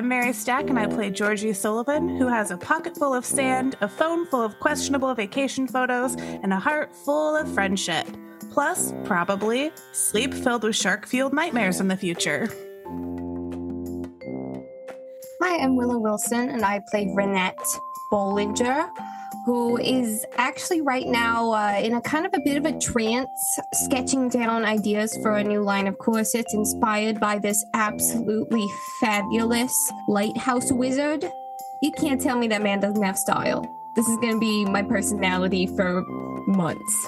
I'm Mary Stack, and I play Georgie Sullivan, who has a pocket full of sand, a phone full of questionable vacation photos, and a heart full of friendship. Plus, probably, sleep filled with shark fueled nightmares in the future. Hi, I'm Willow Wilson, and I play Renette Bollinger, who is actually right now uh, in a kind of a bit of a trance, sketching down ideas for a new line of corsets inspired by this absolutely fabulous lighthouse wizard. You can't tell me that man doesn't have style. This is going to be my personality for months.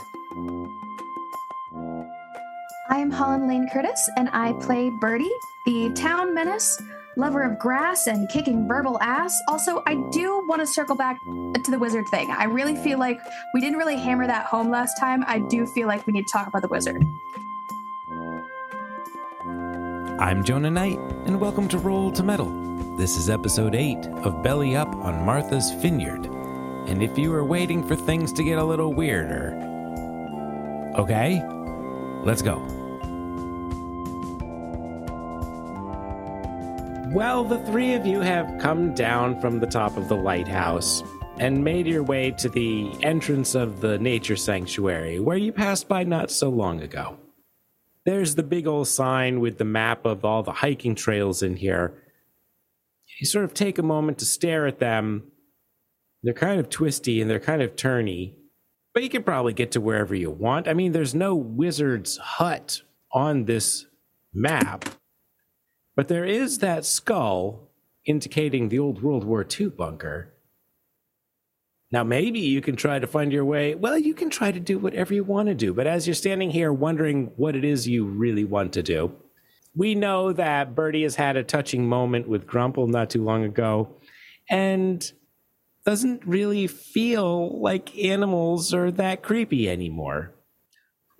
I am Holland Lane Curtis, and I play Birdie, the town menace, lover of grass and kicking verbal ass. Also, I do want to circle back to the wizard thing. I really feel like we didn't really hammer that home last time. I do feel like we need to talk about the wizard. I'm Jonah Knight, and welcome to Roll to Meddle. This is episode 8 of Belly Up on Martha's Vineyard. And if you were waiting for things to get a little weirder, okay, let's go. Well, the three of you have come down from the top of the lighthouse and made your way to the entrance of the nature sanctuary where you passed by not so long ago. There's the big old sign with the map of all the hiking trails in here. You sort of take a moment to stare at them. They're kind of twisty and they're kind of turny, but you can probably get to wherever you want. I mean, there's no wizard's hut on this map. But there is that skull indicating the old World War II bunker. Now, maybe you can try to find your way. Well, you can try to do whatever you want to do. But as you're standing here wondering what it is you really want to do, we know that Birdie has had a touching moment with Grumple not too long ago and doesn't really feel like animals are that creepy anymore.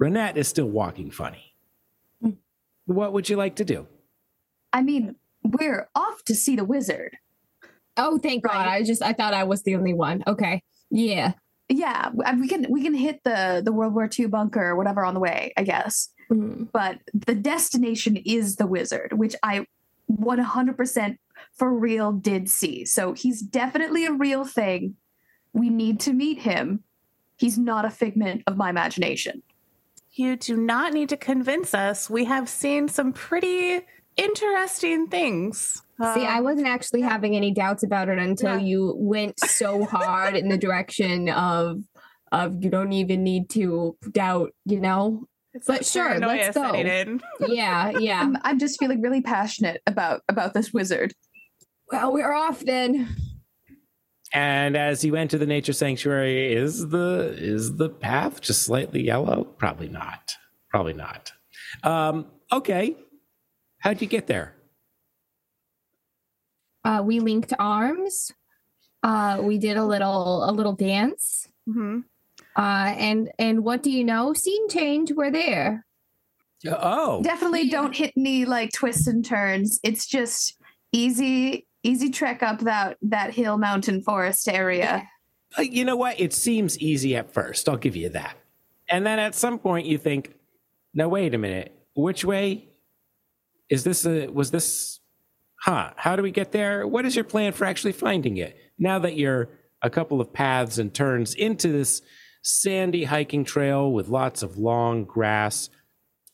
Renette is still walking funny. Hmm. What would you like to do? I mean, we're off to see the wizard. Oh, thank God! I just I thought I was the only one. Okay, yeah. Yeah, we can we can hit the the World War II bunker or whatever on the way, I guess. Mhm. But the destination is the wizard, which I 100% for real did see. So he's definitely a real thing. We need to meet him. He's not a figment of my imagination. You do not need to convince us. We have seen some pretty interesting things. See, I Um, wasn't actually having any doubts about it until Yeah. you went so hard in the direction of of you don't even need to doubt, you know? it's but that sure, let's go. Yeah, yeah. I'm, I'm just feeling really passionate about about this wizard. well, we're off then. And as you enter the nature sanctuary, is the is the path just slightly yellow? Probably not. Probably not. Um, okay. How'd you get there? Uh, we linked arms. Uh, we did a little a little dance. hmm Uh, and and what do you know? Scene change. We're there. Oh, Definitely don't hit any like twists and turns. It's just easy easy trek up that that hill mountain forest area. You know what? It seems easy at first. I'll give you that. And then at some point, you think, "No, wait a minute. Which way is this? A, was this? Huh? How do we get there? What is your plan for actually finding it? Now that you're a couple of paths and turns into this sandy hiking trail with lots of long grass,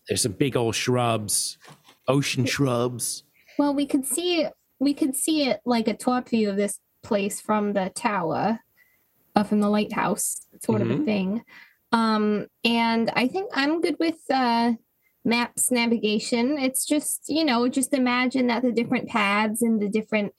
there's some big old shrubs, ocean shrubs. Well, we could see it. We could see it like a top view of this place from the tower, up in the lighthouse, sort of a Mhm. thing. Um, and I think I'm good with uh, maps navigation. It's just you know, just imagine that the different paths and the different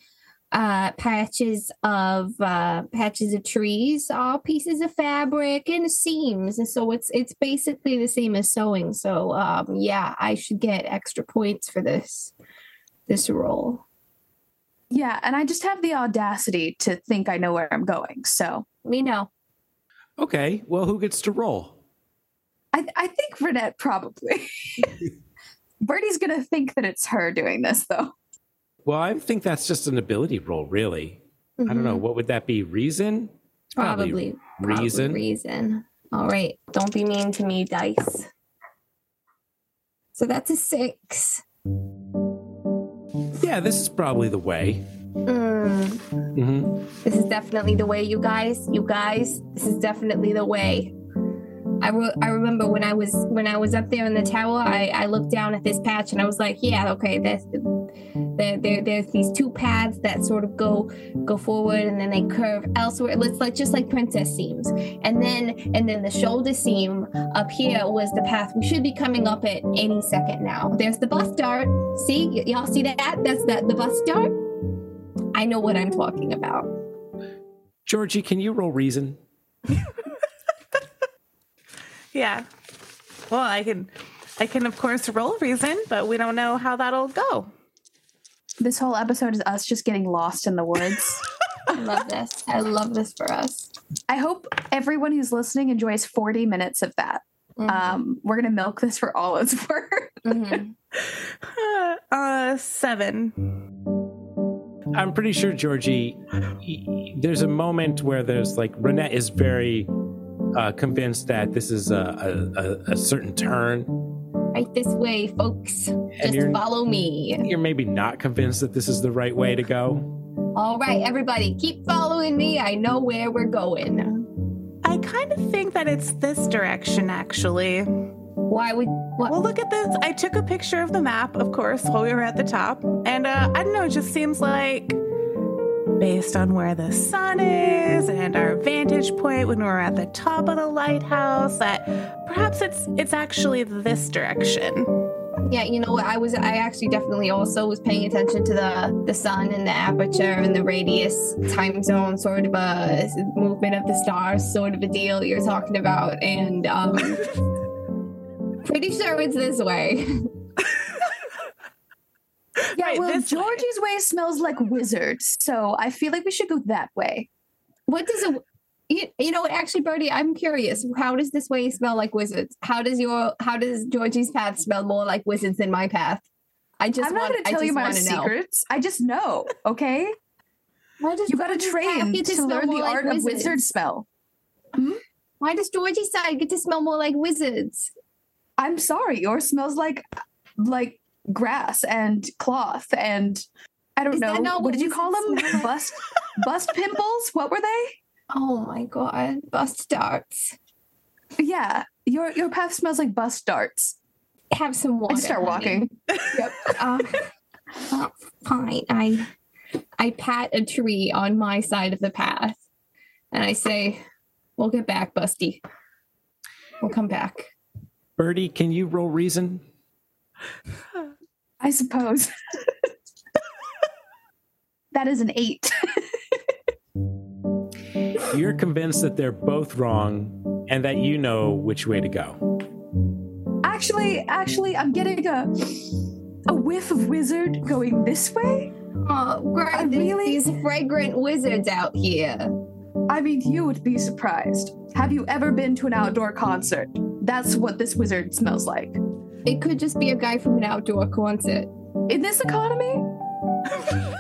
uh patches of uh patches of trees are pieces of fabric and seams and so it's it's basically the same as sewing so um yeah i should get extra points for this this role Yeah, and I just have the audacity to think I know where I'm going. So we know Okay. Well, who gets to roll? I, I think Renette probably. Birdie's gonna think that it's her doing this though. Well, I think that's just an ability roll, really. I don't know. What would that be? Reason? Mm-hmm. probably probably reason. reason all right don't be mean to me dice so that's a six Yeah, this is probably the way. Mm, hmm this is definitely the way, you guys. You guys, this is definitely the way. I, re- I remember when I was when I was up there in the tower, I, I looked down at this patch and I was like, yeah, okay, there's there, there there's these two paths that sort of go go forward and then they curve elsewhere. It's like just like princess seams, and then and then the shoulder seam up here was the path we should be coming up at any second now. There's the bust dart. See, y- y'all see that? That's the the bust dart. I know what I'm talking about. Georgie, can you roll reason? Yeah. Well, I can, I can of course roll reason, but we don't know how that'll go. This whole episode is us just getting lost in the woods. I love this. I love this for us. I hope everyone who's listening enjoys 40 minutes of that. Mhm. Um, we're gonna milk this for all it's worth. Mhm. Uh, seven. I'm pretty sure, Georgie, y- y- there's a moment where there's like, Renette is very uh, convinced that this is a, a, a, a certain turn. Right this way, folks. And Just follow me. you're maybe not convinced that this is the right way to go. All right, everybody, keep following me. I know where we're going. I kind of think that it's this direction, actually. Why would what? Well, look at this. I took a picture of the map, of course, while we were at the top. And uh, I don't know, it just seems like based on where the sun is and our vantage point when we're at the top of the lighthouse, that perhaps it's it's actually this direction. yeah, you know what? I was. I actually definitely also was paying attention to the the sun and the aperture and the radius, time zone, sort of a movement of the stars, sort of a deal you're talking about, and um, pretty sure it's this way. Yeah, Right, well, this way. Georgie's way smells like wizards, so I feel like we should go that way. What does it? You, you know, actually, Birdie, I'm curious. How does this way smell like wizards? How does your how does Georgie's path smell more like wizards than my path? I just I'm not going to tell you my wanna know. secrets. I just know, okay? Why does You got to train to learn the like art of wizard smell. Hmm? Why does Georgie's side get to smell more like wizards? I'm sorry, yours smells like like grass and cloth and I don't Is know. What, what did you call them? smell? Bust bust pimples? What were they? Oh my god, bust darts. Yeah, your your path smells like bust darts. Have some water. I start honey. walking. Yep. Uh, uh, fine. I I pat a tree on my side of the path, and I say, "We'll get back, Busty. We'll come back." Birdie, can you roll reason? I suppose. that is an eight. You're convinced that they're both wrong and that you know which way to go. actually, actually, I'm getting a a whiff of wizard going this way. Oh, great! Really- these fragrant wizards out here. I mean, you would be surprised. Have you ever been to an outdoor concert? That's what this wizard smells like. It could just be a guy from an outdoor concert. In this economy,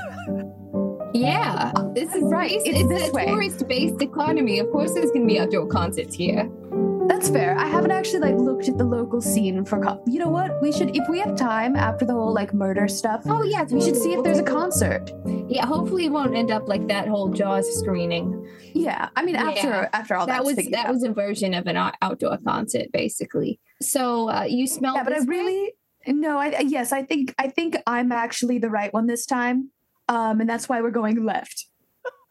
Yeah, this is Right, It's, it's it's a way. tourist-based economy. Of course, there's going to be outdoor concerts here. That's fair. I haven't actually like looked at the local scene for. Con- you know what? We should, if we have time after the whole like murder stuff. Oh yeah, We should see if there's a concert. Yeah, hopefully it won't end up like that whole Jaws screening. Yeah, I mean, after Yeah. after all that was figured that out. was a version of an outdoor concert, basically. So uh, you smell. yeah, but I this way? really no. I yes, I think I think I'm actually the right one this time, um, and that's why we're going left.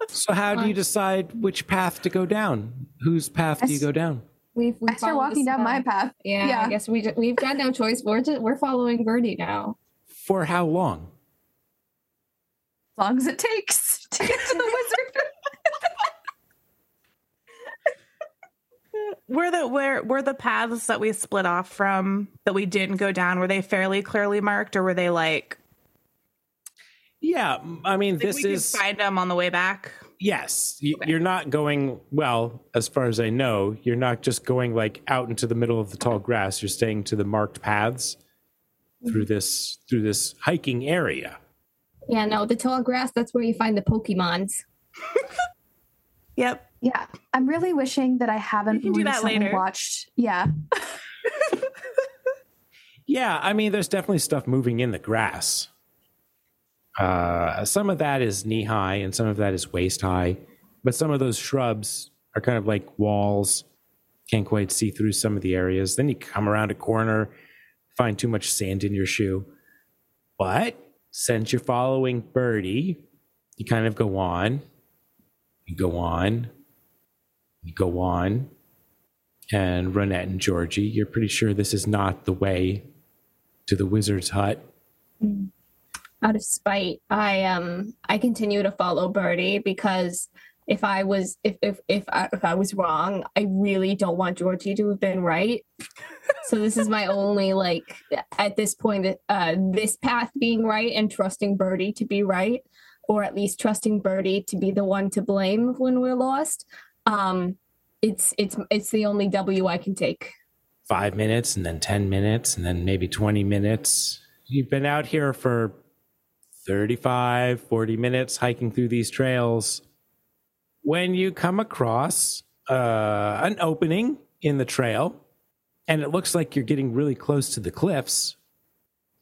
So, how do you decide which path to go down? Whose path do you go down? We've, we I start followed walking the down my path. Yeah, yeah. I guess we we've got no choice. We're just, we're following Birdie now. For how long? as long as it takes to get to the wizard. Were the where were the paths that we split off from that we didn't go down? Were they fairly clearly marked, or were they like, Yeah, i mean, like this we is could find them on the way back? Yes. y- You're not going well, as far as I know. You're not just going like out into the middle of the tall grass. You're staying to the marked paths through mm-hmm. this through this hiking area. Yeah, no, the tall grass. That's where you find the Pokemons. Yep. yeah, I'm really wishing that I haven't You can do that later. watched. Yeah, Yeah, I mean, there's definitely stuff moving in the grass. Uh, some of that is knee high and some of that is waist high, but some of those shrubs are kind of like walls. Can't quite see through some of the areas. Then you come around a corner, find too much sand in your shoe. But since you're following Birdie, you kind of go on, you go on, you go on. And Renette and Georgie, you're pretty sure this is not the way to the wizard's hut. Out of spite, I um I continue to follow Birdie because if I was if if if I, if I was wrong, I really don't want Georgie to have been right. so this is my only like at this point uh this path being right and trusting Birdie to be right or at least trusting Birdie to be the one to blame when we're lost. Um it's it's it's the only W I can take. Five minutes and then 10 minutes and then maybe 20 minutes. You've been out here for 35, 40 minutes hiking through these trails. When you come across uh, an opening in the trail, and it looks like you're getting really close to the cliffs,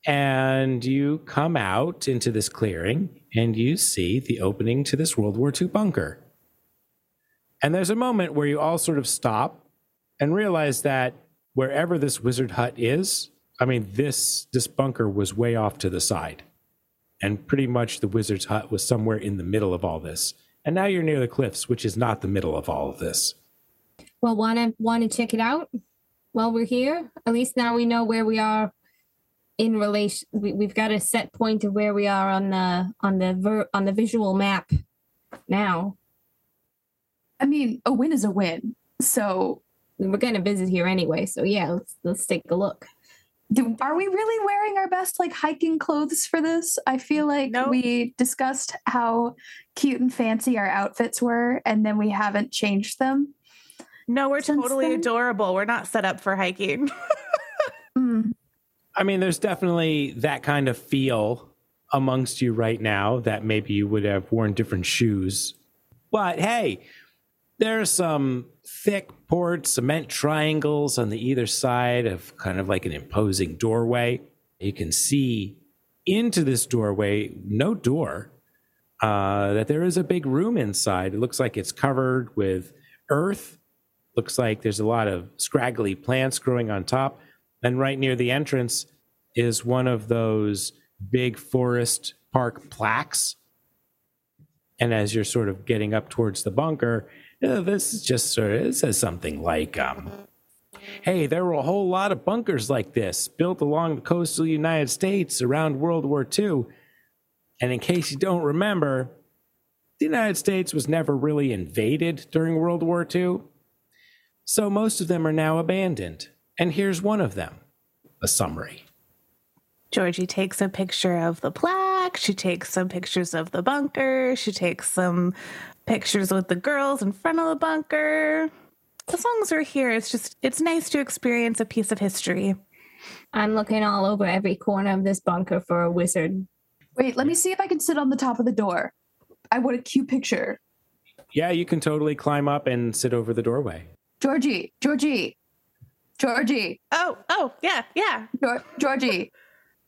and you come out into this clearing and you see the opening to this World War II bunker. And there's a moment where you all sort of stop and realize that wherever this wizard hut is, I mean, this this bunker was way off to the side, and pretty much the wizard's hut was somewhere in the middle of all this. And now you're near the cliffs, which is not the middle of all of this. Well, wanna wanna check it out while we're here? At least now we know where we are in relation. We, we've got a set point of where we are on the on the ver, on the visual map now. I mean, a win is a win. So, We're gonna visit here anyway, so yeah, let's let's take a look. Do, are we really wearing our best like hiking clothes for this? I feel like No. we discussed how cute and fancy our outfits were, and then we haven't changed them. No, we're totally then- adorable. We're not set up for hiking. Mm. I mean, there's definitely that kind of feel amongst you right now that maybe you would have worn different shoes. But hey, there's some thick poured cement triangles on the either side of kind of like an imposing doorway. You can see into this doorway, no door, uh, that there is a big room inside. It looks like it's covered with earth. Looks like there's a lot of scraggly plants growing on top. And right near the entrance is one of those big forest park plaques. And as you're sort of getting up towards the bunker, uh, this is just sort of, says something like, um, hey, there were a whole lot of bunkers like this built along the coastal United States around World War II. And in case you don't remember, the United States was never really invaded during World War II. So most of them are now abandoned. And here's one of them a summary. Georgie takes a picture of the plaque. She takes some pictures of the bunker. She takes some pictures with the girls in front of the bunker. As long as we're here, it's just, it's nice to experience a piece of history. I'm looking all over every corner of this bunker for a wizard. Wait, let me see if I can sit on the top of the door. I want a cute picture. Yeah, you can totally climb up and sit over the doorway. Georgie, Georgie, Georgie, Oh, oh, yeah, yeah. Geor- Georgie,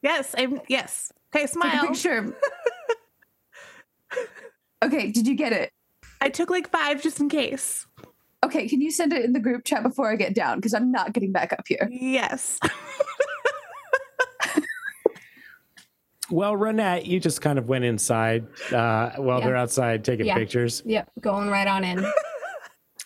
Yes, I'm, yes. Okay, take a smile. picture. okay, did you get it? I took like five just in case. Okay, can you send it in the group chat before I get down? Because I'm not getting back up here. Yes. Well, Renette, you just kind of went inside uh, while Yeah. they're outside taking Yeah. pictures. Yep, going right on in.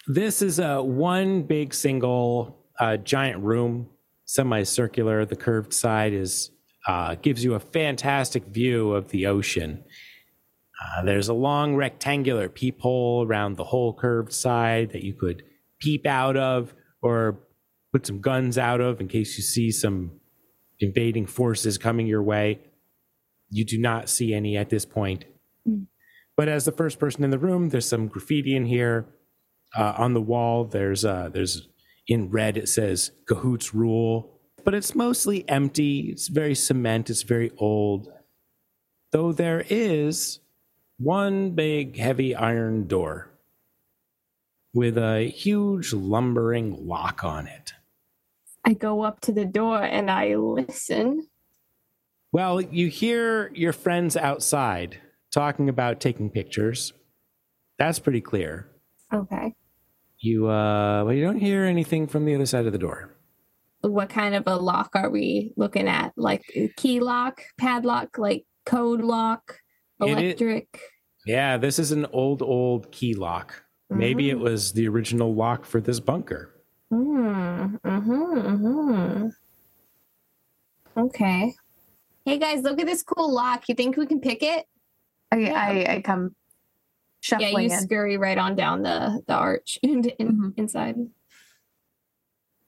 This is a one big single uh, giant room, semicircular. The curved side is uh, gives you a fantastic view of the ocean. Uh, there's a long rectangular peephole around the whole curved side that you could peep out of or put some guns out of in case you see some invading forces coming your way. You do not see any at this point. But as the first person in the room, there's some graffiti in here. Uh, on the wall, there's uh, there's in red it says "Cahoots Rule," but it's mostly empty. It's very cement. It's very old. Though there is one big heavy iron door with a huge lumbering lock on it. I go up to the door and I listen. Well, you hear your friends outside talking about taking pictures. That's pretty clear. Okay. You uh well you don't hear anything from the other side of the door. What kind of a lock are we looking at? Like key lock, padlock, like code lock, It electric? Yeah, this is an old old key lock. Maybe it was the original lock for this bunker. Mm, mm-hmm, mm-hmm. Okay. Hey guys, look at this cool lock. You think we can pick it? I, Yeah. I, I come yeah, you in. scurry right on down the the arch and in, Mhm. inside.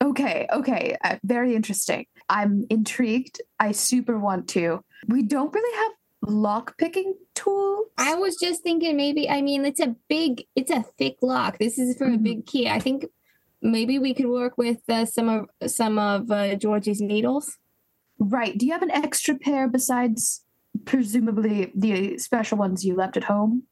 Okay, okay. Uh, very interesting. I'm intrigued. I super want to. We don't really have lock picking tool? I was just thinking maybe I mean it's a big it's a thick lock. This is for a Mhm. big key. I think maybe we could work with uh, some of some of uh, Georgie's needles. Right. Do you have an extra pair besides presumably the special ones you left at home?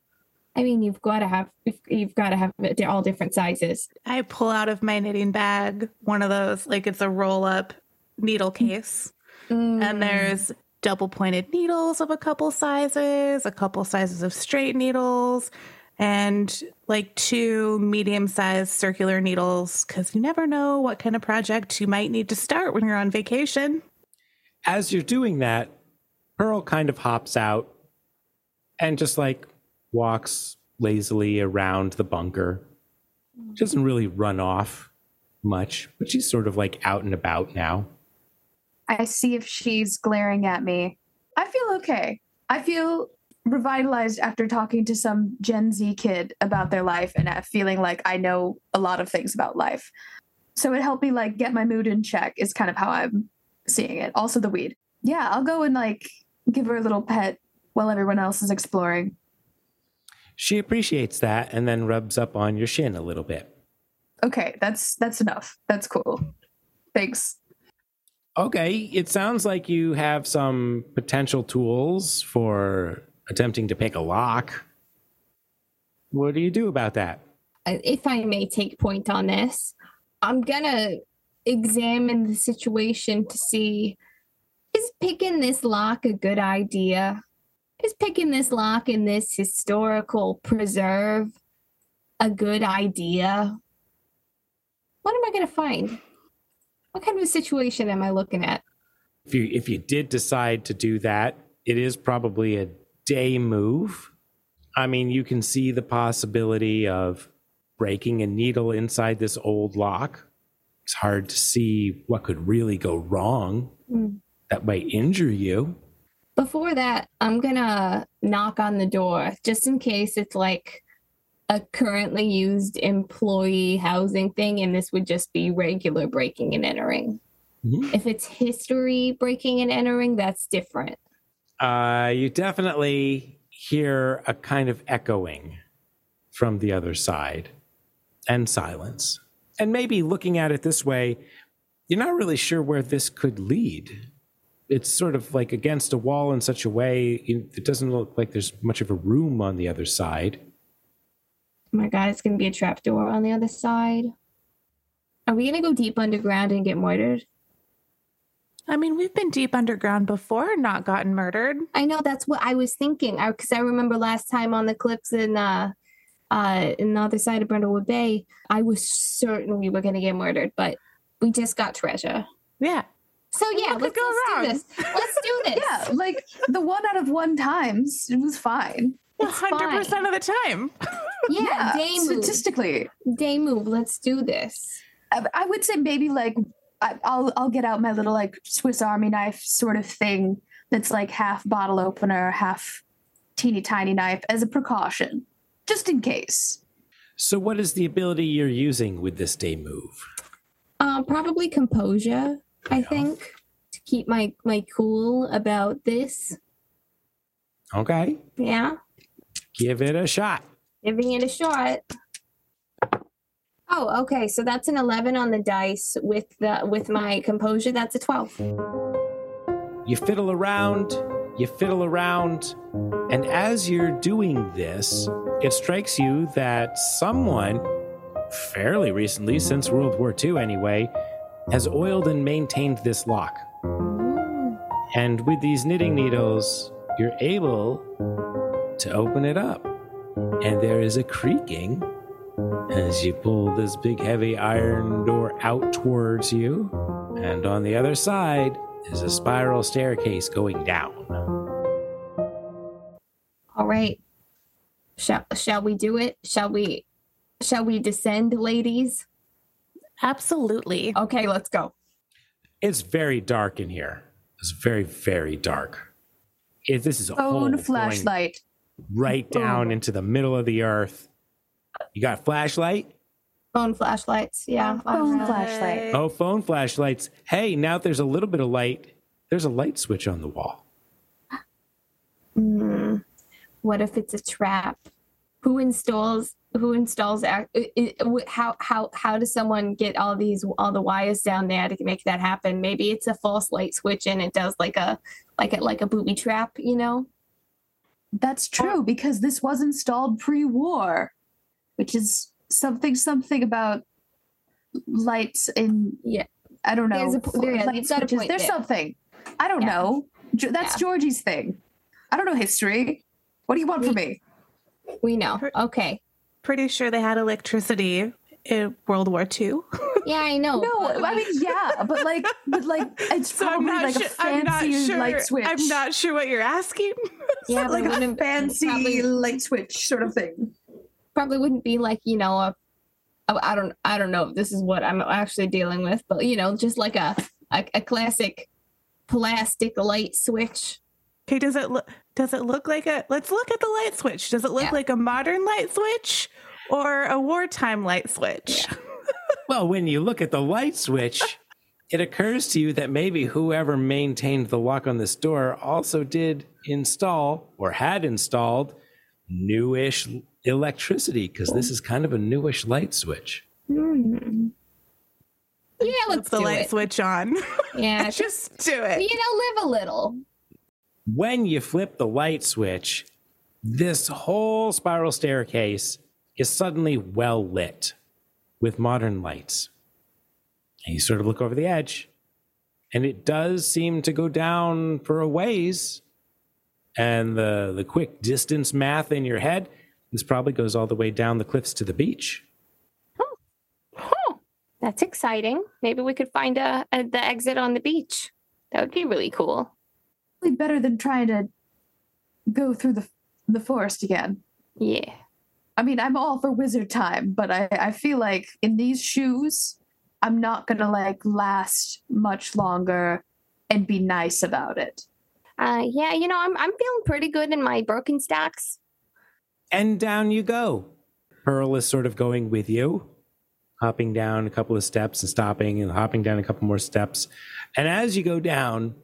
I mean, you've got to have you've, you've got to have it. They're all different sizes. I pull out of my knitting bag one of those, like it's a roll up needle case. Mm. And there's double pointed needles of a couple sizes, a couple sizes of straight needles, and like two medium sized circular needles because you never know what kind of project you might need to start when you're on vacation. As you're doing that, Pearl kind of hops out and just like walks lazily around the bunker. She doesn't really run off much, but she's sort of like out and about now. I see if she's glaring at me. I feel okay. I feel revitalized after talking to some Gen Z kid about their life and uh, feeling like I know a lot of things about life. So it helped me like get my mood in check is kind of how I'm seeing it. Also the weed. Yeah, I'll go and like give her a little pet while everyone else is exploring. She appreciates that and then rubs up on your shin a little bit. Okay, that's that's enough. That's cool. Thanks. Okay, it sounds like you have some potential tools for attempting to pick a lock. What do you do about that? If I may take point on this, I'm gonna examine the situation to see is picking this lock a good idea? Is picking this lock in this historical preserve a good idea? What am I gonna find? What kind of a situation am I looking at? If you if you did decide to do that, it is probably a day move. I mean, you can see the possibility of breaking a needle inside this old lock. It's hard to see what could really go wrong Hmm. that might injure you. Before that, I'm gonna knock on the door just in case it's like a currently used employee housing thing, and this would just be regular breaking and entering. Mhm. If it's history breaking and entering, that's different. Uh, you definitely hear a kind of echoing from the other side and silence. And maybe looking at it this way, you're not really sure where this could lead. It's sort of like against a wall in such a way, it doesn't look like there's much of a room on the other side. Oh my god, it's gonna be a trapdoor on the other side. Are we gonna go deep underground and get murdered? I mean, we've been deep underground before and not gotten murdered. I know that's what I was thinking. Because I, remember last time on the cliffs in uh uh in the other side of Brindlewood Bay, I was certain we were gonna get murdered, but we just got treasure. Yeah. So yeah, let's, go let's do this. Let's do this. Yeah, like the one out of one times, it was fine. It's 100% of the time. Yeah, day move. statistically. Day move. Let's do this. I, I would say maybe like I, I'll I'll get out my little like Swiss Army knife sort of thing that's like half bottle opener, half teeny tiny knife as a precaution, just in case. So, what is the ability you're using with this day move? Um, probably composure. I think to keep my my cool about this. Okay, Yeah, give it a shot. giving it a shot. Oh, okay. So that's an eleven on the dice with the with my composure. That's a twelve. You fiddle around, you fiddle around, and as you're doing this, it strikes you that someone, fairly recently, since World War II anyway, has oiled and maintained this lock. And with these knitting needles, you're able to open it up. And there is a creaking as you pull this big heavy iron door out towards you. And on the other side is a spiral staircase going down. All right. Shall shall we do it? Shall we shall we descend, ladies? Absolutely. Okay, let's go. It's very dark in here. It's very, very dark. If this is a hole Phone going flashlight. Right down into the middle of the earth. You got a flashlight? Phone flashlights. Yeah. Phone Alright. flashlight. Oh, phone flashlights. Hey, now there's a little bit of light. There's a light switch on the wall. Hmm. What if it's a trap? Who installs? Who installs? ac- i- i- wh- How how how does someone get all these all the wires down there to make that happen? Maybe it's a false light switch and it does like a like a like a booby trap. You know? That's oh. true because this was installed pre-war, which is something something about lights in. Yeah. I don't know. There's a po- there is. light You've a switches. There's there. something. I don't Yeah. know. That's Yeah. Georgie's thing. I don't know history. What do you want from me? We know. Okay. Pretty sure they had electricity in World War II. Yeah, I know. No, I mean yeah, but like, but like, it's So probably like su- a I'm not fancy sure. light switch. I'm not sure what you're asking. yeah, like a fancy probably- light switch sort of thing. probably wouldn't be like you know a, a I don't I don't know if this is what I'm actually dealing with, but you know just like a a, a classic plastic light switch. Okay, does it look does it look like a let's look at the light switch. Does it look Yeah. like a modern light switch or a wartime light switch? Well, when you look at the light switch, it occurs to you that maybe whoever maintained the lock on this door also did install or had installed newish electricity because this is kind of a newish light switch. Hmm. Yeah, let's Flip the do light it. switch on. Yeah, just Just do it. you know, live a little. When you flip the light switch, this whole spiral staircase is suddenly well lit with modern lights. And you sort of look over the edge, and it does seem to go down for a ways. And the, the quick distance math in your head, this probably goes all the way down the cliffs to the beach. Oh, that's exciting. Maybe we could find a, a the exit on the beach. That would be really cool. Probably better than trying to go through the the forest again. Yeah. I mean, I'm all for wizard time, but I, I feel like in these shoes, I'm not gonna like last much longer and be nice about it. Uh, yeah, you know, I'm I'm feeling pretty good in my Birkenstocks. And down you go. Pearl is sort of going with you, hopping down a couple of steps and stopping and hopping down a couple more steps. And as you go down,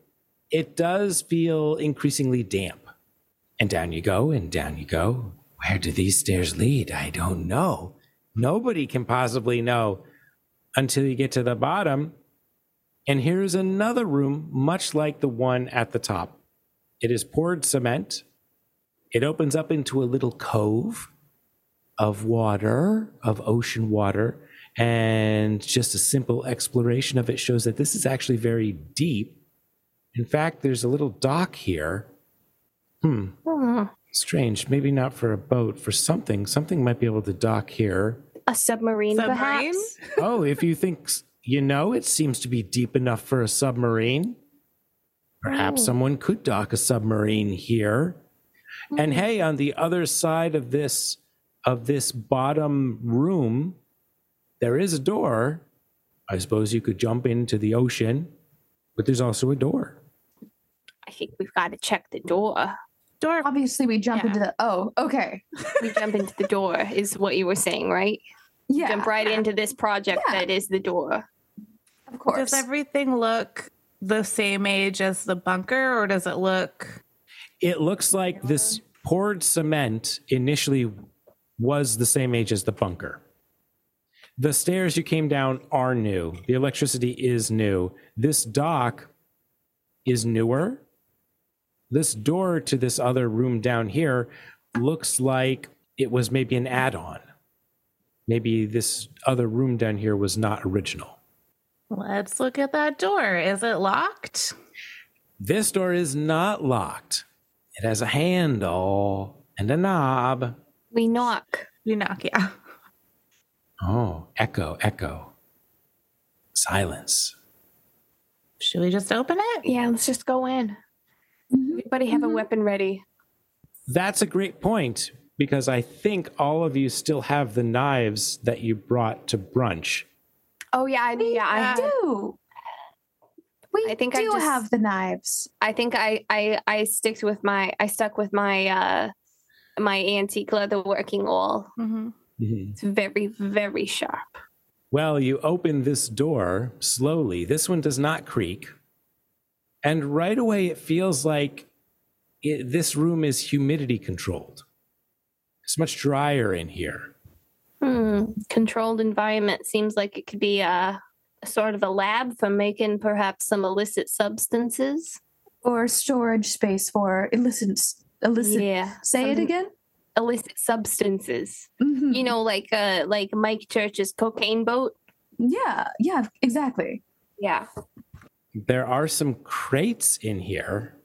it does feel increasingly damp. And down you go, and down you go. Where do these stairs lead? I don't know. Nobody can possibly know until you get to the bottom. And here's another room, much like the one at the top. It is poured cement. It opens up into a little cove of water, of ocean water. And just a simple exploration of it shows that this is actually very deep. In fact, there's a little dock here. Hmm, Hmm. Strange. Maybe not for a boat, for something. Something might be able to dock here. A submarine, Submarine? perhaps. oh, if you think you know, it seems to be deep enough for a submarine. Perhaps Oh. someone could dock a submarine here. And hmm. hey, on the other side of this of this bottom room, there is a door. I suppose you could jump into the ocean, but there's also a door. I think we've got to check the door. Door Obviously, we jump Yeah. into the. Oh, okay. We jump into the door, is what you were saying, right? Yeah, Jump right into this project Yeah. that is the door. of course. Does everything look the same age as the bunker, or does it look? It looks like this poured cement initially was the same age as the bunker. The stairs you came down are new. The electricity is new. This dock is newer. This door to this other room down here looks like it was maybe an add on. Maybe this other room down here was not original. Let's look at that door. Is it locked? This door is not locked. It has a handle and a knob. We knock. We knock, yeah. Oh, echo, echo. Silence. Should we just open it? Yeah, let's just go in. Everybody have a weapon ready. That's a great point because I think all of you still have the knives that you brought to brunch. Oh yeah, I yeah, I do. We I think I do just- have the knives. I think I I I sticked with my I stuck with my uh my antique leather working awl. Mm-hmm. It's very very sharp. Well, you open this door slowly. This one does not creak. And right away, it feels like it, this room is humidity controlled. It's much drier in here. Hmm. Controlled environment seems like it could be a, a sort of a lab for making perhaps some illicit substances. Or storage space for illicit. Illicit. Yeah. Say it again. Illicit substances. Mhm. You know, like uh like Mike Church's cocaine boat. Yeah. Yeah. Exactly. Yeah. There are some crates in here,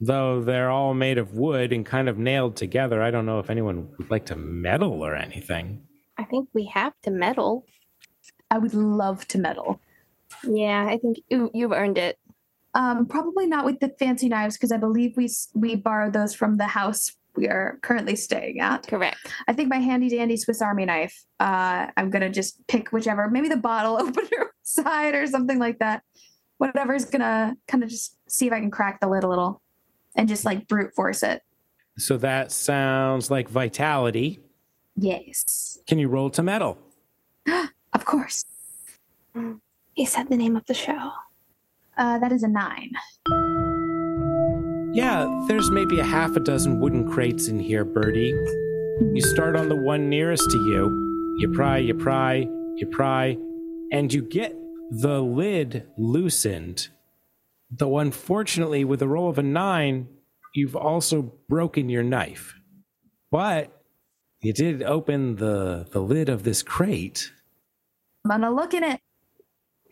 though they're all made of wood and kind of nailed together. I don't know if anyone would like to meddle or anything. I think we have to meddle. I would love to meddle. Yeah, I think you, you've earned it. Um, probably not with the fancy knives because I believe we we borrowed those from the house we are currently staying at. Correct. I think my handy dandy Swiss Army knife. Uh, I'm gonna just pick whichever, maybe the bottle opener side or something like that. Whatever's gonna kind of just see if I can crack the lid a little, and just like brute force it. So that sounds like vitality. Yes, Can you roll to meddle? of course. He said the name of the show. Uh, that is a nine. Yeah, there's maybe a half a dozen wooden crates in here, Birdie. You start on the one nearest to you. You pry, you pry, you pry, and you get the lid loosened. Though, unfortunately, with a roll of a nine, you've also broken your knife. But you did open the, the lid of this crate. I'm gonna look in it.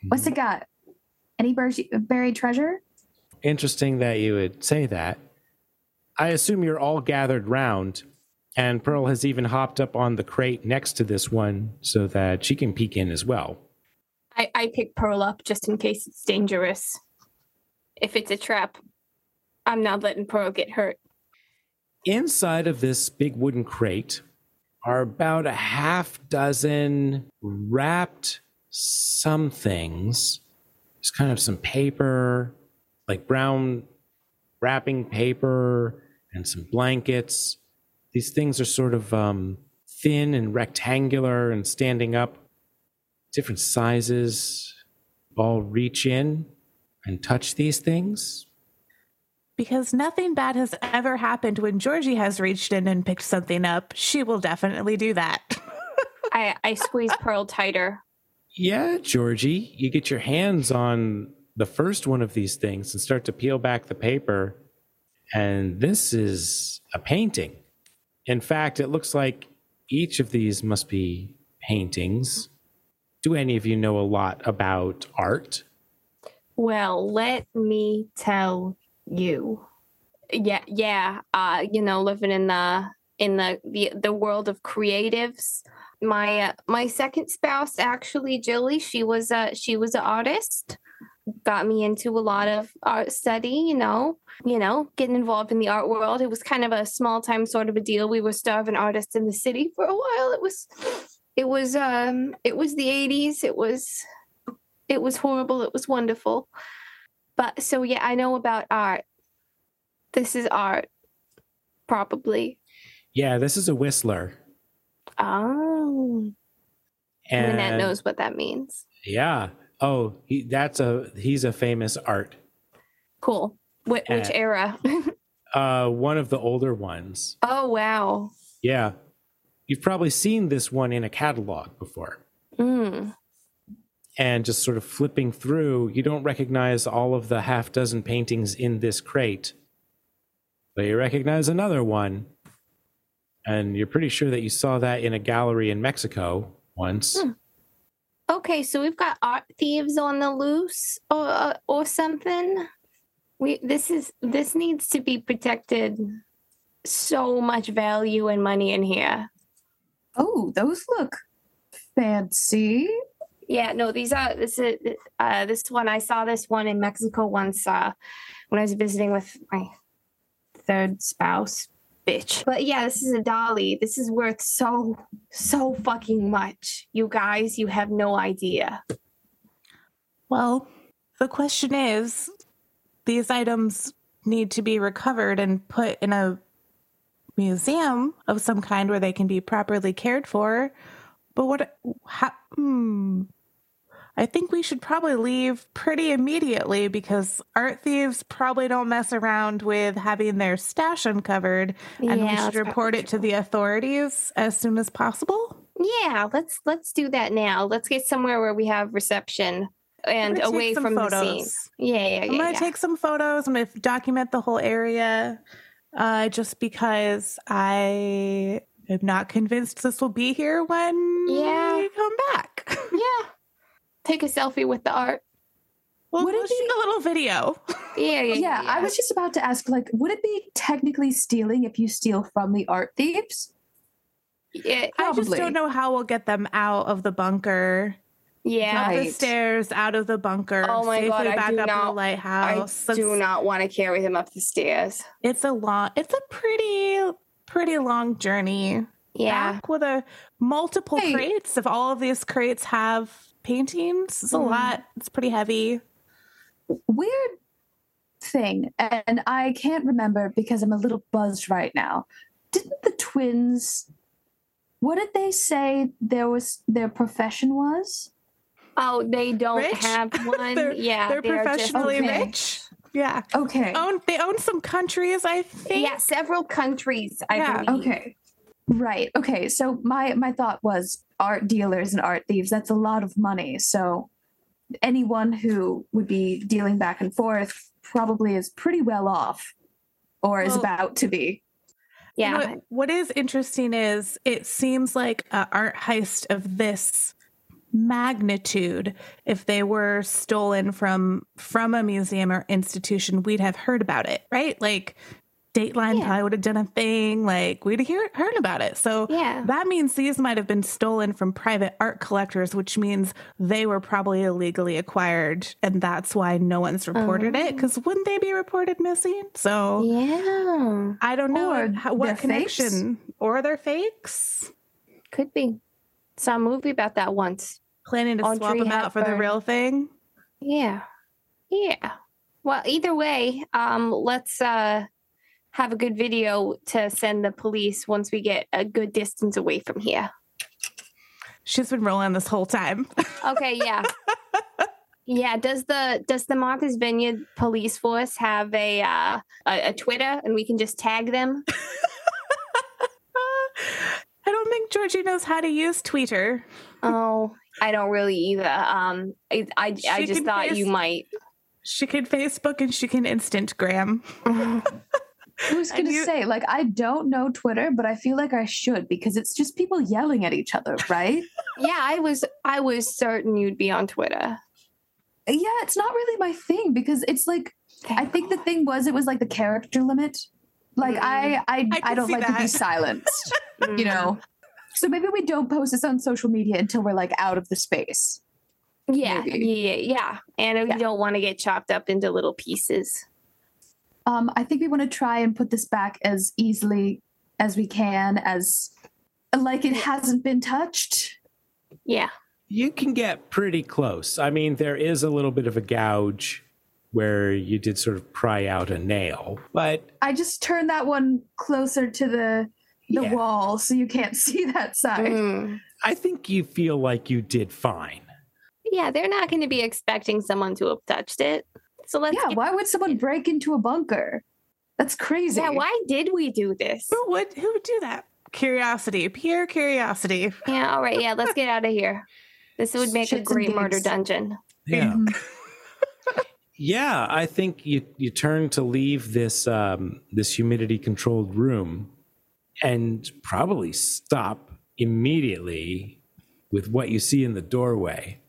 What's it got? Any bur- buried treasure? Interesting that you would say that. I assume you're all gathered round, and Pearl has even hopped up on the crate next to this one so that she can peek in as well. I, I pick Pearl up just in case it's dangerous. If it's a trap, I'm not letting Pearl get hurt. Inside of this big wooden crate are about a half dozen wrapped somethings. There's kind of some paper, like brown wrapping paper, and some blankets. These things are sort of um, thin and rectangular and standing up, different sizes. All reach in and touch these things. Because nothing bad has ever happened when Georgie has reached in and picked something up. She will definitely do that. I, I squeeze Pearl tighter. Yeah, Georgie, you get your hands on the first one of these things and start to peel back the paper. And this is a painting. In fact, it looks like each of these must be paintings. Do any of you know a lot about art? Well, let me tell you. Yeah, yeah. Uh, you know, living in the in the the, the world of creatives. My uh, my second spouse, actually, Jilly, she was a she was an artist. Got me into a lot of art study. You know, you know, getting involved in the art world. It was kind of a small time sort of a deal. We were starving artists in the city for a while. It was, it was, um, it was the '80s. It was, it was horrible. It was wonderful. But so yeah, I know about art. This is art, probably. Yeah, this is a Whistler. Oh, And Lynette knows what that means. Yeah. Oh, he, that's a he's a famous art. Cool. Wh- which Uh, era? Uh one of the older ones. oh wow. Yeah. You've probably seen this one in a catalog before. Mm. And just sort of flipping through, you don't recognize all of the half dozen paintings in this crate, but you recognize another one. And you're pretty sure that you saw that in a gallery in Mexico once. Hmm. Okay, so we've got art thieves on the loose, or uh, or something. We this is this needs to be protected. So much value and money in here. Oh, those look fancy. Yeah, no, these are this is uh this one I saw this one in Mexico once uh when I was visiting with my third spouse. Bitch. But yeah, this is a Dalí. This is worth so so fucking much. You guys, you have no idea. Well, the question is these items need to be recovered and put in a museum of some kind where they can be properly cared for. But what, how, hmm, I think we should probably leave pretty immediately because art thieves probably don't mess around with having their stash uncovered, and we should report it to the authorities as soon as possible. Yeah, let's let's do that now. Let's get somewhere where we have reception and away from the scene. Yeah, yeah, yeah. I'm gonna yeah. take some photos. I'm gonna document the whole area, uh, just because I am not convinced this will be here when Yeah. we come back. yeah. Take a selfie with the art. Well, Would it we'll shoot a little video. Yeah, yeah, Yeah, I was just about to ask, like, would it be technically stealing if you steal from the art thieves? Yeah, I just don't know how we'll get them out of the bunker, yeah. up the stairs, out of the bunker, Oh my safely God, I back do up to the not- I lighthouse. do not want to carry him up the stairs. It's a long. It's a pretty, pretty long journey. Yeah. back with a multiple Hey. crates. If all of these crates have paintings, it's a Mhm. lot. It's pretty heavy. Weird thing, and I can't remember because I'm a little buzzed right now. Didn't the twins? What did they say? There was their profession was. Oh, they don't Rich? have one. They're- yeah, They're they are just- professionally okay. rich. Yeah, Okay. own they own some countries. I think. Yeah, several countries. I Yeah. believe. Okay. Right. Okay. So my my thought was art dealers and art thieves. That's a lot of money. So anyone who would be dealing back and forth probably is pretty well off, or is about to be. Yeah. What, what is interesting is it seems like an art heist of this magnitude if they were stolen from from a museum or institution we'd have heard about it right like dateline Yeah. probably would have done a thing like we'd hear, heard about it so Yeah. that means these might have been stolen from private art collectors which means they were probably illegally acquired and that's why no one's reported it Oh. because wouldn't they be reported missing so Yeah. I don't know Or how, what fakes? connection or they're fakes. Could be. Saw a movie about that once. Planning to swap them out for the real thing. Yeah. Yeah. Well, either way, um, let's uh have a good video to send the police once we get a good distance away from here. She's been rolling this whole time. Okay, yeah. yeah, does the does the Martha's Vineyard police force have a uh a, a Twitter and we can just tag them? I don't think Georgie knows how to use Twitter. Oh, I don't really either. Um I I, I just can thought you might. She can Facebook and she can Instagram. I was gonna you- say, like, I don't know Twitter, but I feel like I should because it's just people yelling at each other, right? yeah, I was I was certain you'd be on Twitter. yeah, it's not really my thing because it's like I think the thing was it was like the character limit. Like Mm. I I, I I, don't see like to be silenced, you Mm. know. So maybe we don't post this on social media until we're like out of the space. Yeah, Maybe. yeah, yeah. And we Yeah. don't want to get chopped up into little pieces. Um, I think we want to try and put this back as easily as we can, as like it hasn't been touched. Yeah. You can get pretty close. I mean, there is a little bit of a gouge where you did sort of pry out a nail, but I just turned that one closer to the the Yeah. wall so you can't see that side. Mm. I think you feel like you did fine. Yeah, they're not going to be expecting someone to have touched it. So let's yeah, why would someone break into a bunker? That's crazy. yeah, why did we do this? Who would who would do that? Curiosity, pure curiosity. Yeah, all right, yeah, let's get out of here. This would make a Shits and great murder dungeon. Yeah. Mhm. Yeah, I think you you turn to leave this um, this humidity controlled room, and probably stop immediately with what you see in the doorway,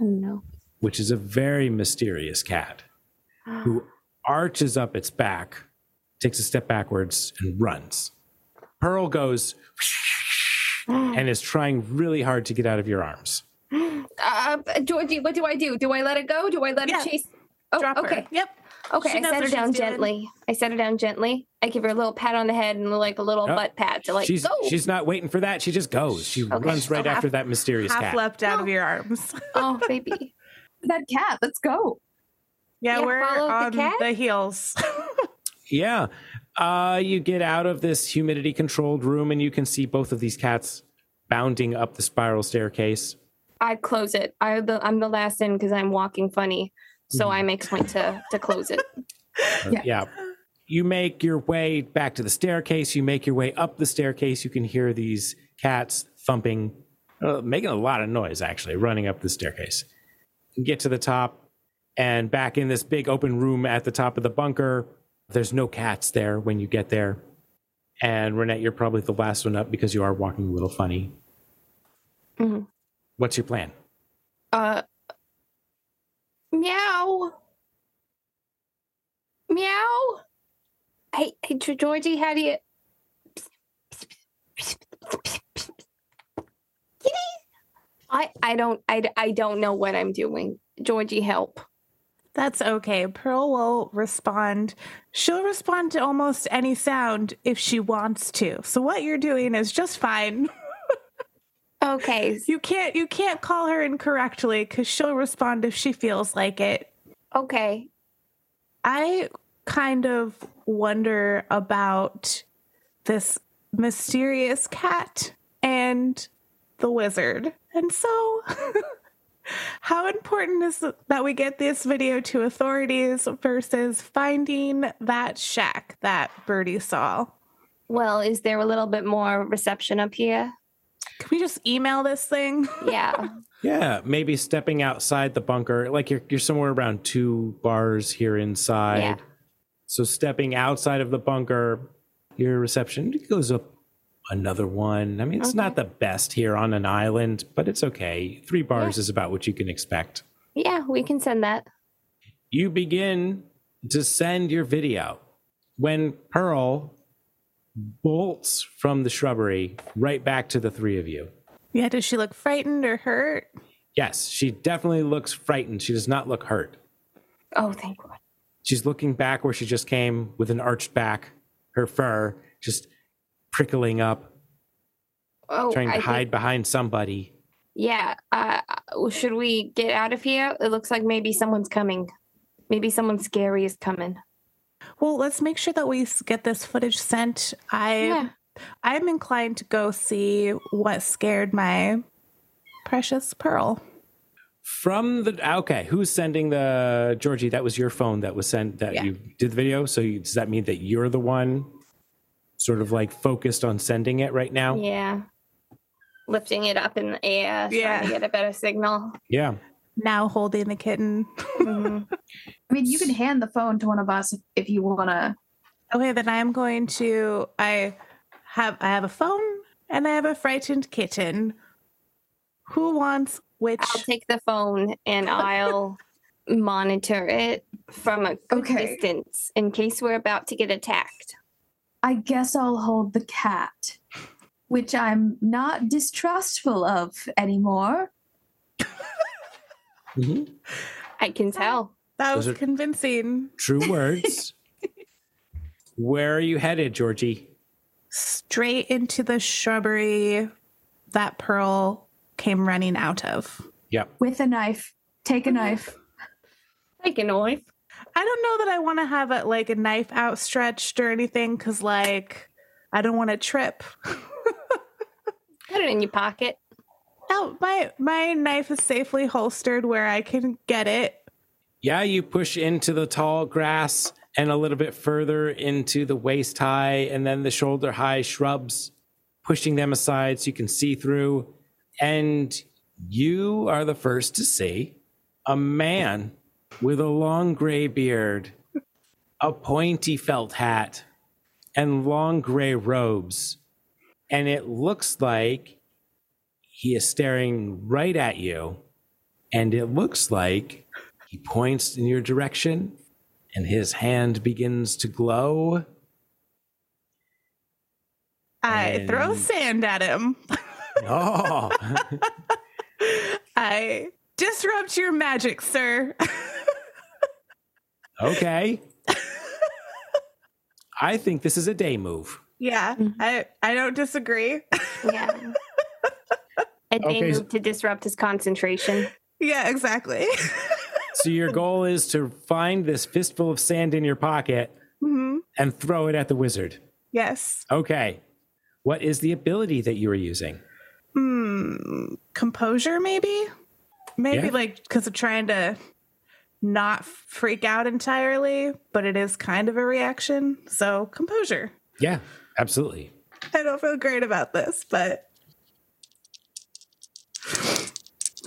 Oh no. which is a very mysterious cat who arches up its back, takes a step backwards, and runs. Pearl goes and is trying really hard to get out of your arms. Uh, Georgie, what do I do? Do I let it go? Do I let Yeah. it chase? Oh, Drop her. okay. Yep. Okay, She I set her down she's doing. gently. I set her down gently. I give her a little pat on the head and like a little Oh, butt pat to like she's go. she's not waiting for that. She just goes. She Okay. runs right Oh, after half- that mysterious cat. Half cat. leapt out of your arms. oh, baby. That cat, let's go. Yeah, Yeah, we're follow the on the heels. Yeah. Uh, you get out of this humidity controlled room and you can see both of these cats bounding up the spiral staircase. I close it. I the, I'm the last in because I'm walking funny, so Mhm. I make point to to close it. Uh, yeah. You make your way back to the staircase. You make your way up the staircase. You can hear these cats thumping, uh, making a lot of noise, actually, running up the staircase. You get to the top, and back in this big open room at the top of the bunker, there's no cats there when you get there. And Renette, you're probably the last one up because you are walking a little funny. Mhm. What's your plan? Uh, meow, meow. Hey, hey, Georgie, how do you? Kitty. I I don't I I don't know what I'm doing. Georgie, help. That's okay. Pearl will respond. She'll respond to almost any sound if she wants to. So what you're doing is just fine. Okay, You can't you can't call her incorrectly cuz she'll respond if she feels like it. okay. I kind of wonder about this mysterious cat and the wizard. And so, how important is that we get this video to authorities versus finding that shack that Birdie saw? Well, is there a little bit more reception up here? Can we just email this thing? Yeah. Yeah, maybe stepping outside the bunker, like you're you're somewhere around two bars here inside. Yeah. So stepping outside of the bunker, your reception goes up another one. I mean, it's not the best here on an island, but it's okay. Three bars is about what you can expect. yeah, we can send that. You begin to send your video when Pearl bolts from the shrubbery right back to the three of you. Yeah, does she look frightened or hurt? Yes, she definitely looks frightened. She does not look hurt. Oh, thank God. She's looking back where she just came with an arched back, her fur just prickling up, Oh, trying to I hide think, behind somebody. yeah. Uh, uh, should we get out of here? It looks like maybe someone's coming. Maybe someone scary is coming. Well, let's make sure that we get this footage sent. I Yeah. I'm inclined to go see what scared my precious pearl. From the okay, who's sending the Georgie? That was your phone that was sent that Yeah. you did the video. So you, does that mean that you're the one, sort of like focused on sending it right now? Yeah. Lifting it up in the air, trying Yeah. to get a better signal. Yeah. Now holding the kitten. Mhm. I mean, you can hand the phone to one of us if, if you want to. Okay, then I'm going to I have I have a phone and I have a frightened kitten. Who wants which? I'll take the phone and I'll monitor it from a good Okay. distance in case we're about to get attacked. I guess I'll hold the cat, which I'm not distrustful of anymore. Mhm. I can tell. that was convincing. True words. Where are you headed, Georgie? Straight into the shrubbery that Pearl came running out of. Yep. With a knife. Take a knife. Take a knife. I don't know that I want to have it like a knife outstretched or anything because, like, I don't want to trip. Put it in your pocket. No, my my knife is safely holstered where I can get it. Yeah, you push into the tall grass and a little bit further into the waist high and then the shoulder high shrubs, pushing them aside so you can see through. And you are the first to see a man with a long gray beard, a pointy felt hat, and long gray robes. And it looks like he is staring right at you. And it looks like he points in your direction and his hand begins to glow. I throw sand at him. Oh, I disrupt your magic, sir. okay. I think this is a day move. yeah, Mhm. I I don't disagree. Yeah. A day Okay, so- move to disrupt his concentration. yeah, exactly. So your goal is to find this fistful of sand in your pocket hmm and throw it at the wizard. Yes. Okay. What is the ability that you are using? Hmm. Composure, maybe. Maybe Yeah. like because of trying to not freak out entirely, but it is kind of a reaction. So composure. Yeah, absolutely. I don't feel great about this, but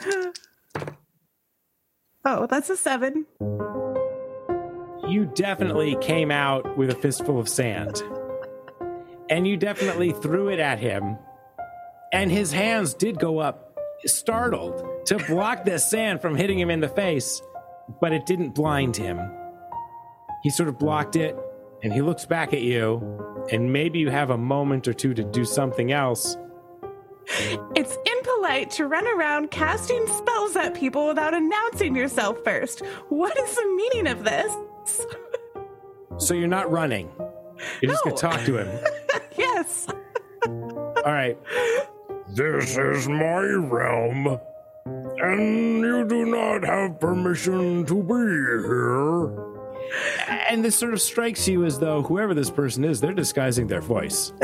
oh, that's a seven. You definitely came out with a fistful of sand. And you definitely threw it at him. And his hands did go up, startled, to block the sand from hitting him in the face, but it didn't blind him. He sort of blocked it, and he looks back at you, and maybe you have a moment or two to do something else. It's impolite to run around casting spells at people without announcing yourself first. What is the meaning of this? So you're not running. You're just gonna No. talk to him. yes. All right. This is my realm, and you do not have permission to be here. And this sort of strikes you as though whoever this person is, they're disguising their voice.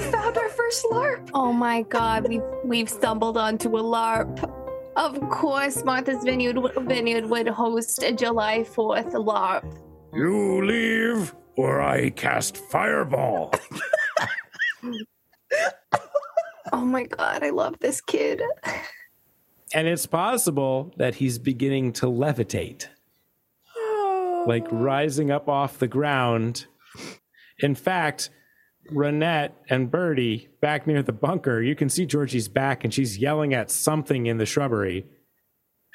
We found our first LARP. Oh my god, we've we've stumbled onto a LARP. Of course, Martha's Vineyard Vineyard would host a July 4th LARP. You leave, or I cast fireball. Oh my god, I love this kid. And it's possible that he's beginning to levitate, like rising up off the ground. In fact, Renette and Birdie back near the bunker, you can see Georgie's back and she's yelling at something in the shrubbery.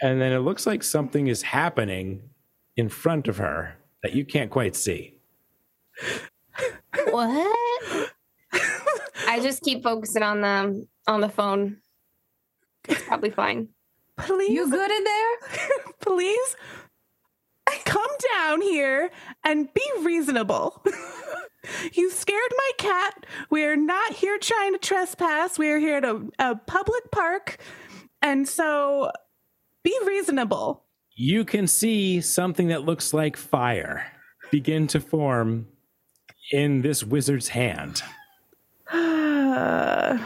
And then it looks like something is happening in front of her that you can't quite see. What? I just keep focusing on the on the phone. It's probably fine. Please. You good in there? please come down here and be reasonable. you scared my cat. We're not here trying to trespass. We're here at a, a public park. And so be reasonable. you can see something that looks like fire begin to form in this wizard's hand.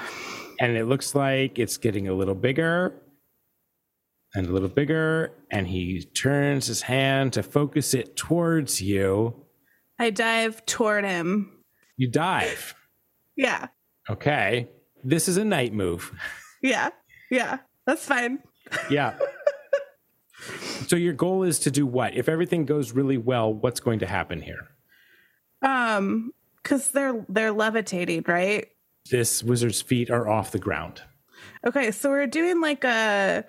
And it looks like it's getting a little bigger and a little bigger. And he turns his hand to focus it towards you. I dive toward him. You dive. Yeah. Okay. This is a night move. Yeah. Yeah. That's fine. Yeah. so your goal is to do what? If everything goes really well, what's going to happen here? Um, because they're they're levitating, right? This wizard's feet are off the ground. Okay, so we're doing like a,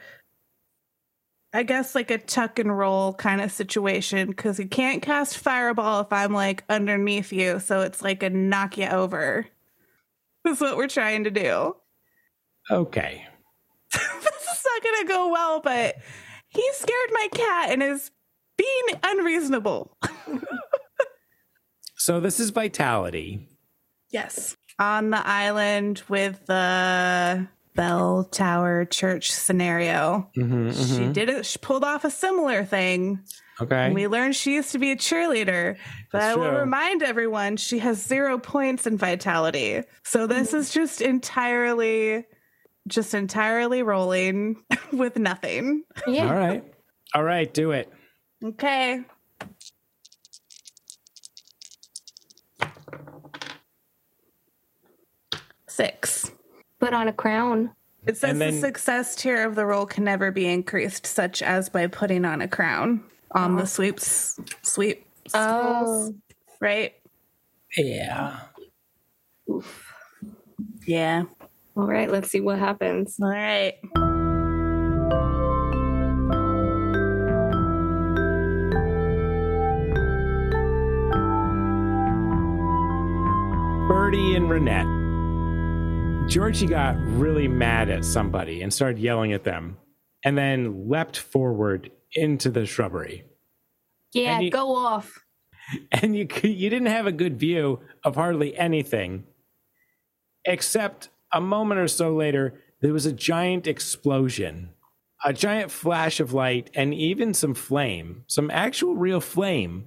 I guess like a tuck and roll kind of situation because you can't cast fireball if I'm like underneath you, so it's like a knock you over. That's what we're trying to do. Okay. this is not gonna go well, but he scared my cat and is being unreasonable. So this is vitality. Yes. On the island with the bell tower church scenario. Mhm, She mhm. did it. She pulled off a similar thing. Okay. And we learned she used to be a cheerleader. But That's I will true. remind everyone she has zero points in vitality. So this is just entirely, just entirely rolling with nothing. Yeah. All right. All right, do it. Okay. Six put on a crown. It says then, the success tier of the roll can never be increased, such as by putting on a crown on the sweeps sweep. Oh, right. Yeah. Oof. Yeah. All right. Let's see what happens. All right. Birdie and Renette. Georgie got really mad at somebody and started yelling at them, and then leapt forward into the shrubbery. Yeah, you- go off. And you you didn't have a good view of hardly anything, except a moment or so later there was a giant explosion, a giant flash of light, and even some flame, some actual real flame,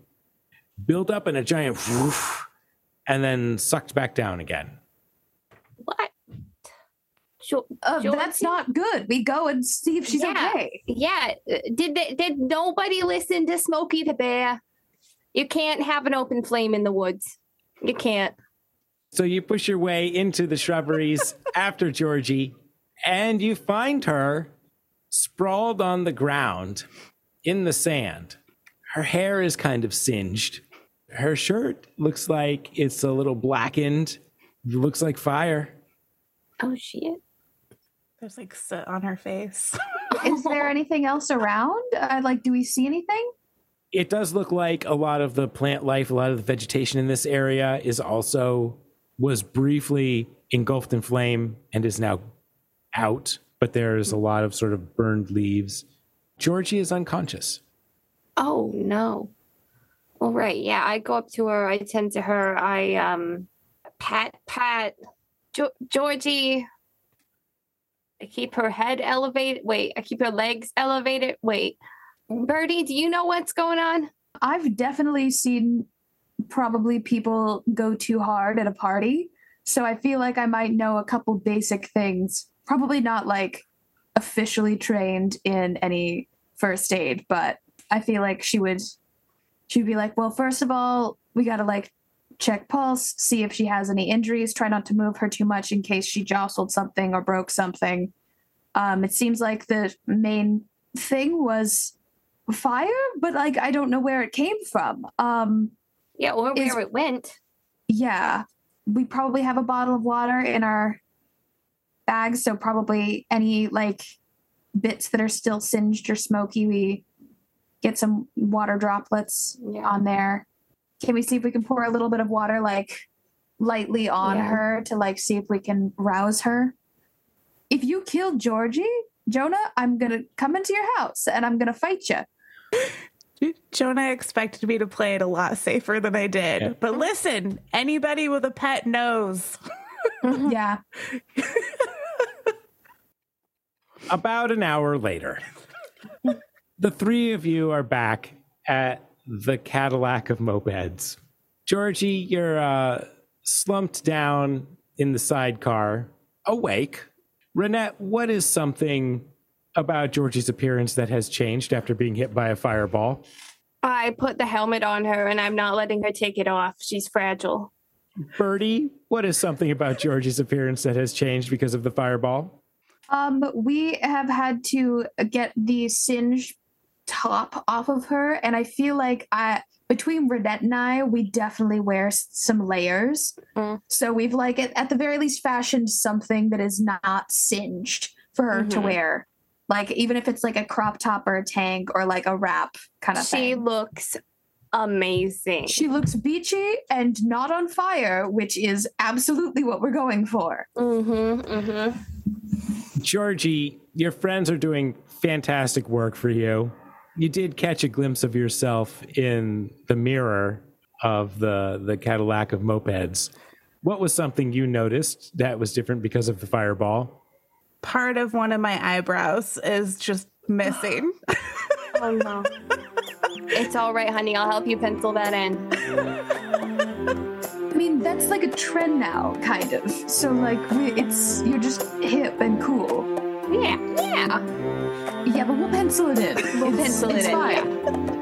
built up in a giant whoosh, and then sucked back down again. What? Sure. Uh, Georgie? that's not good. We go and see if she's Yeah. okay. Yeah. Did they, did nobody listen to Smokey the Bear? You can't have an open flame in the woods. You can't. So you push your way into the shrubberies after Georgie, and you find her sprawled on the ground in the sand. Her hair is kind of singed. Her shirt looks like it's a little blackened. It looks like fire. Oh shit. There's like soot on her face. Is there anything else around? Uh, like, do we see anything? It does look like a lot of the plant life, a lot of the vegetation in this area is also was briefly engulfed in flame and is now out, but there's a lot of sort of burned leaves. Georgie is unconscious. Oh no. All right. Yeah, I go up to her. I tend to her. I um pat pat jo- Georgie. I keep her head elevated. Wait, I keep her legs elevated. Wait, Birdie, do you know what's going on? I've definitely seen probably people go too hard at a party. So I feel like I might know a couple basic things. Probably not like officially trained in any first aid, but I feel like she would she'd be like, "Well, first of all, we got to like check pulse, see if she has any injuries, try not to move her too much in case she jostled something or broke something." Um it seems like the main thing was fire, but like I don't know where it came from. Um Yeah, or Is- where it went. yeah, we probably have a bottle of water in our bag, so probably any like bits that are still singed or smoky, we get some water droplets Yeah. on there. Can we see if we can pour a little bit of water like lightly on Yeah. her to like see if we can rouse her? If you kill Georgie, Jonah, I'm gonna come into your house and I'm gonna fight you. Jonah expected me to play it a lot safer than I did. Yeah. But listen, anybody with a pet knows. yeah. About an hour later, the three of you are back at the Cadillac of mopeds. Georgie, you're uh, slumped down in the sidecar, awake. Renette, what is something about Georgie's appearance that has changed after being hit by a fireball? I put the helmet on her and I'm not letting her take it off. She's fragile. Birdie, what is something about Georgie's appearance that has changed because of the fireball? Um, we have had to get the singe top off of her, and I feel like I between Renette and I, we definitely wear some layers. Mm. So we've like at, at the very least fashioned something that is not singed for her to Mhm. wear. Like even if it's like a crop top or a tank or like a wrap kind of She thing. looks amazing. She looks beachy and not on fire, which is absolutely what we're going for. mm-hmm, mm-hmm. Georgie, your friends are doing fantastic work for you. You did catch a glimpse of yourself in the mirror of the the Cadillac of mopeds. What was something you noticed that was different because of the fireball? Part of one of my eyebrows is just missing. Oh no. it's all right, honey. I'll help you pencil that in. I mean, that's like a trend now, kind of. So like, it's you're just hip and cool. Yeah, yeah. Yeah, but we'll pencil it in. We'll It's- pencil it it's in, fine.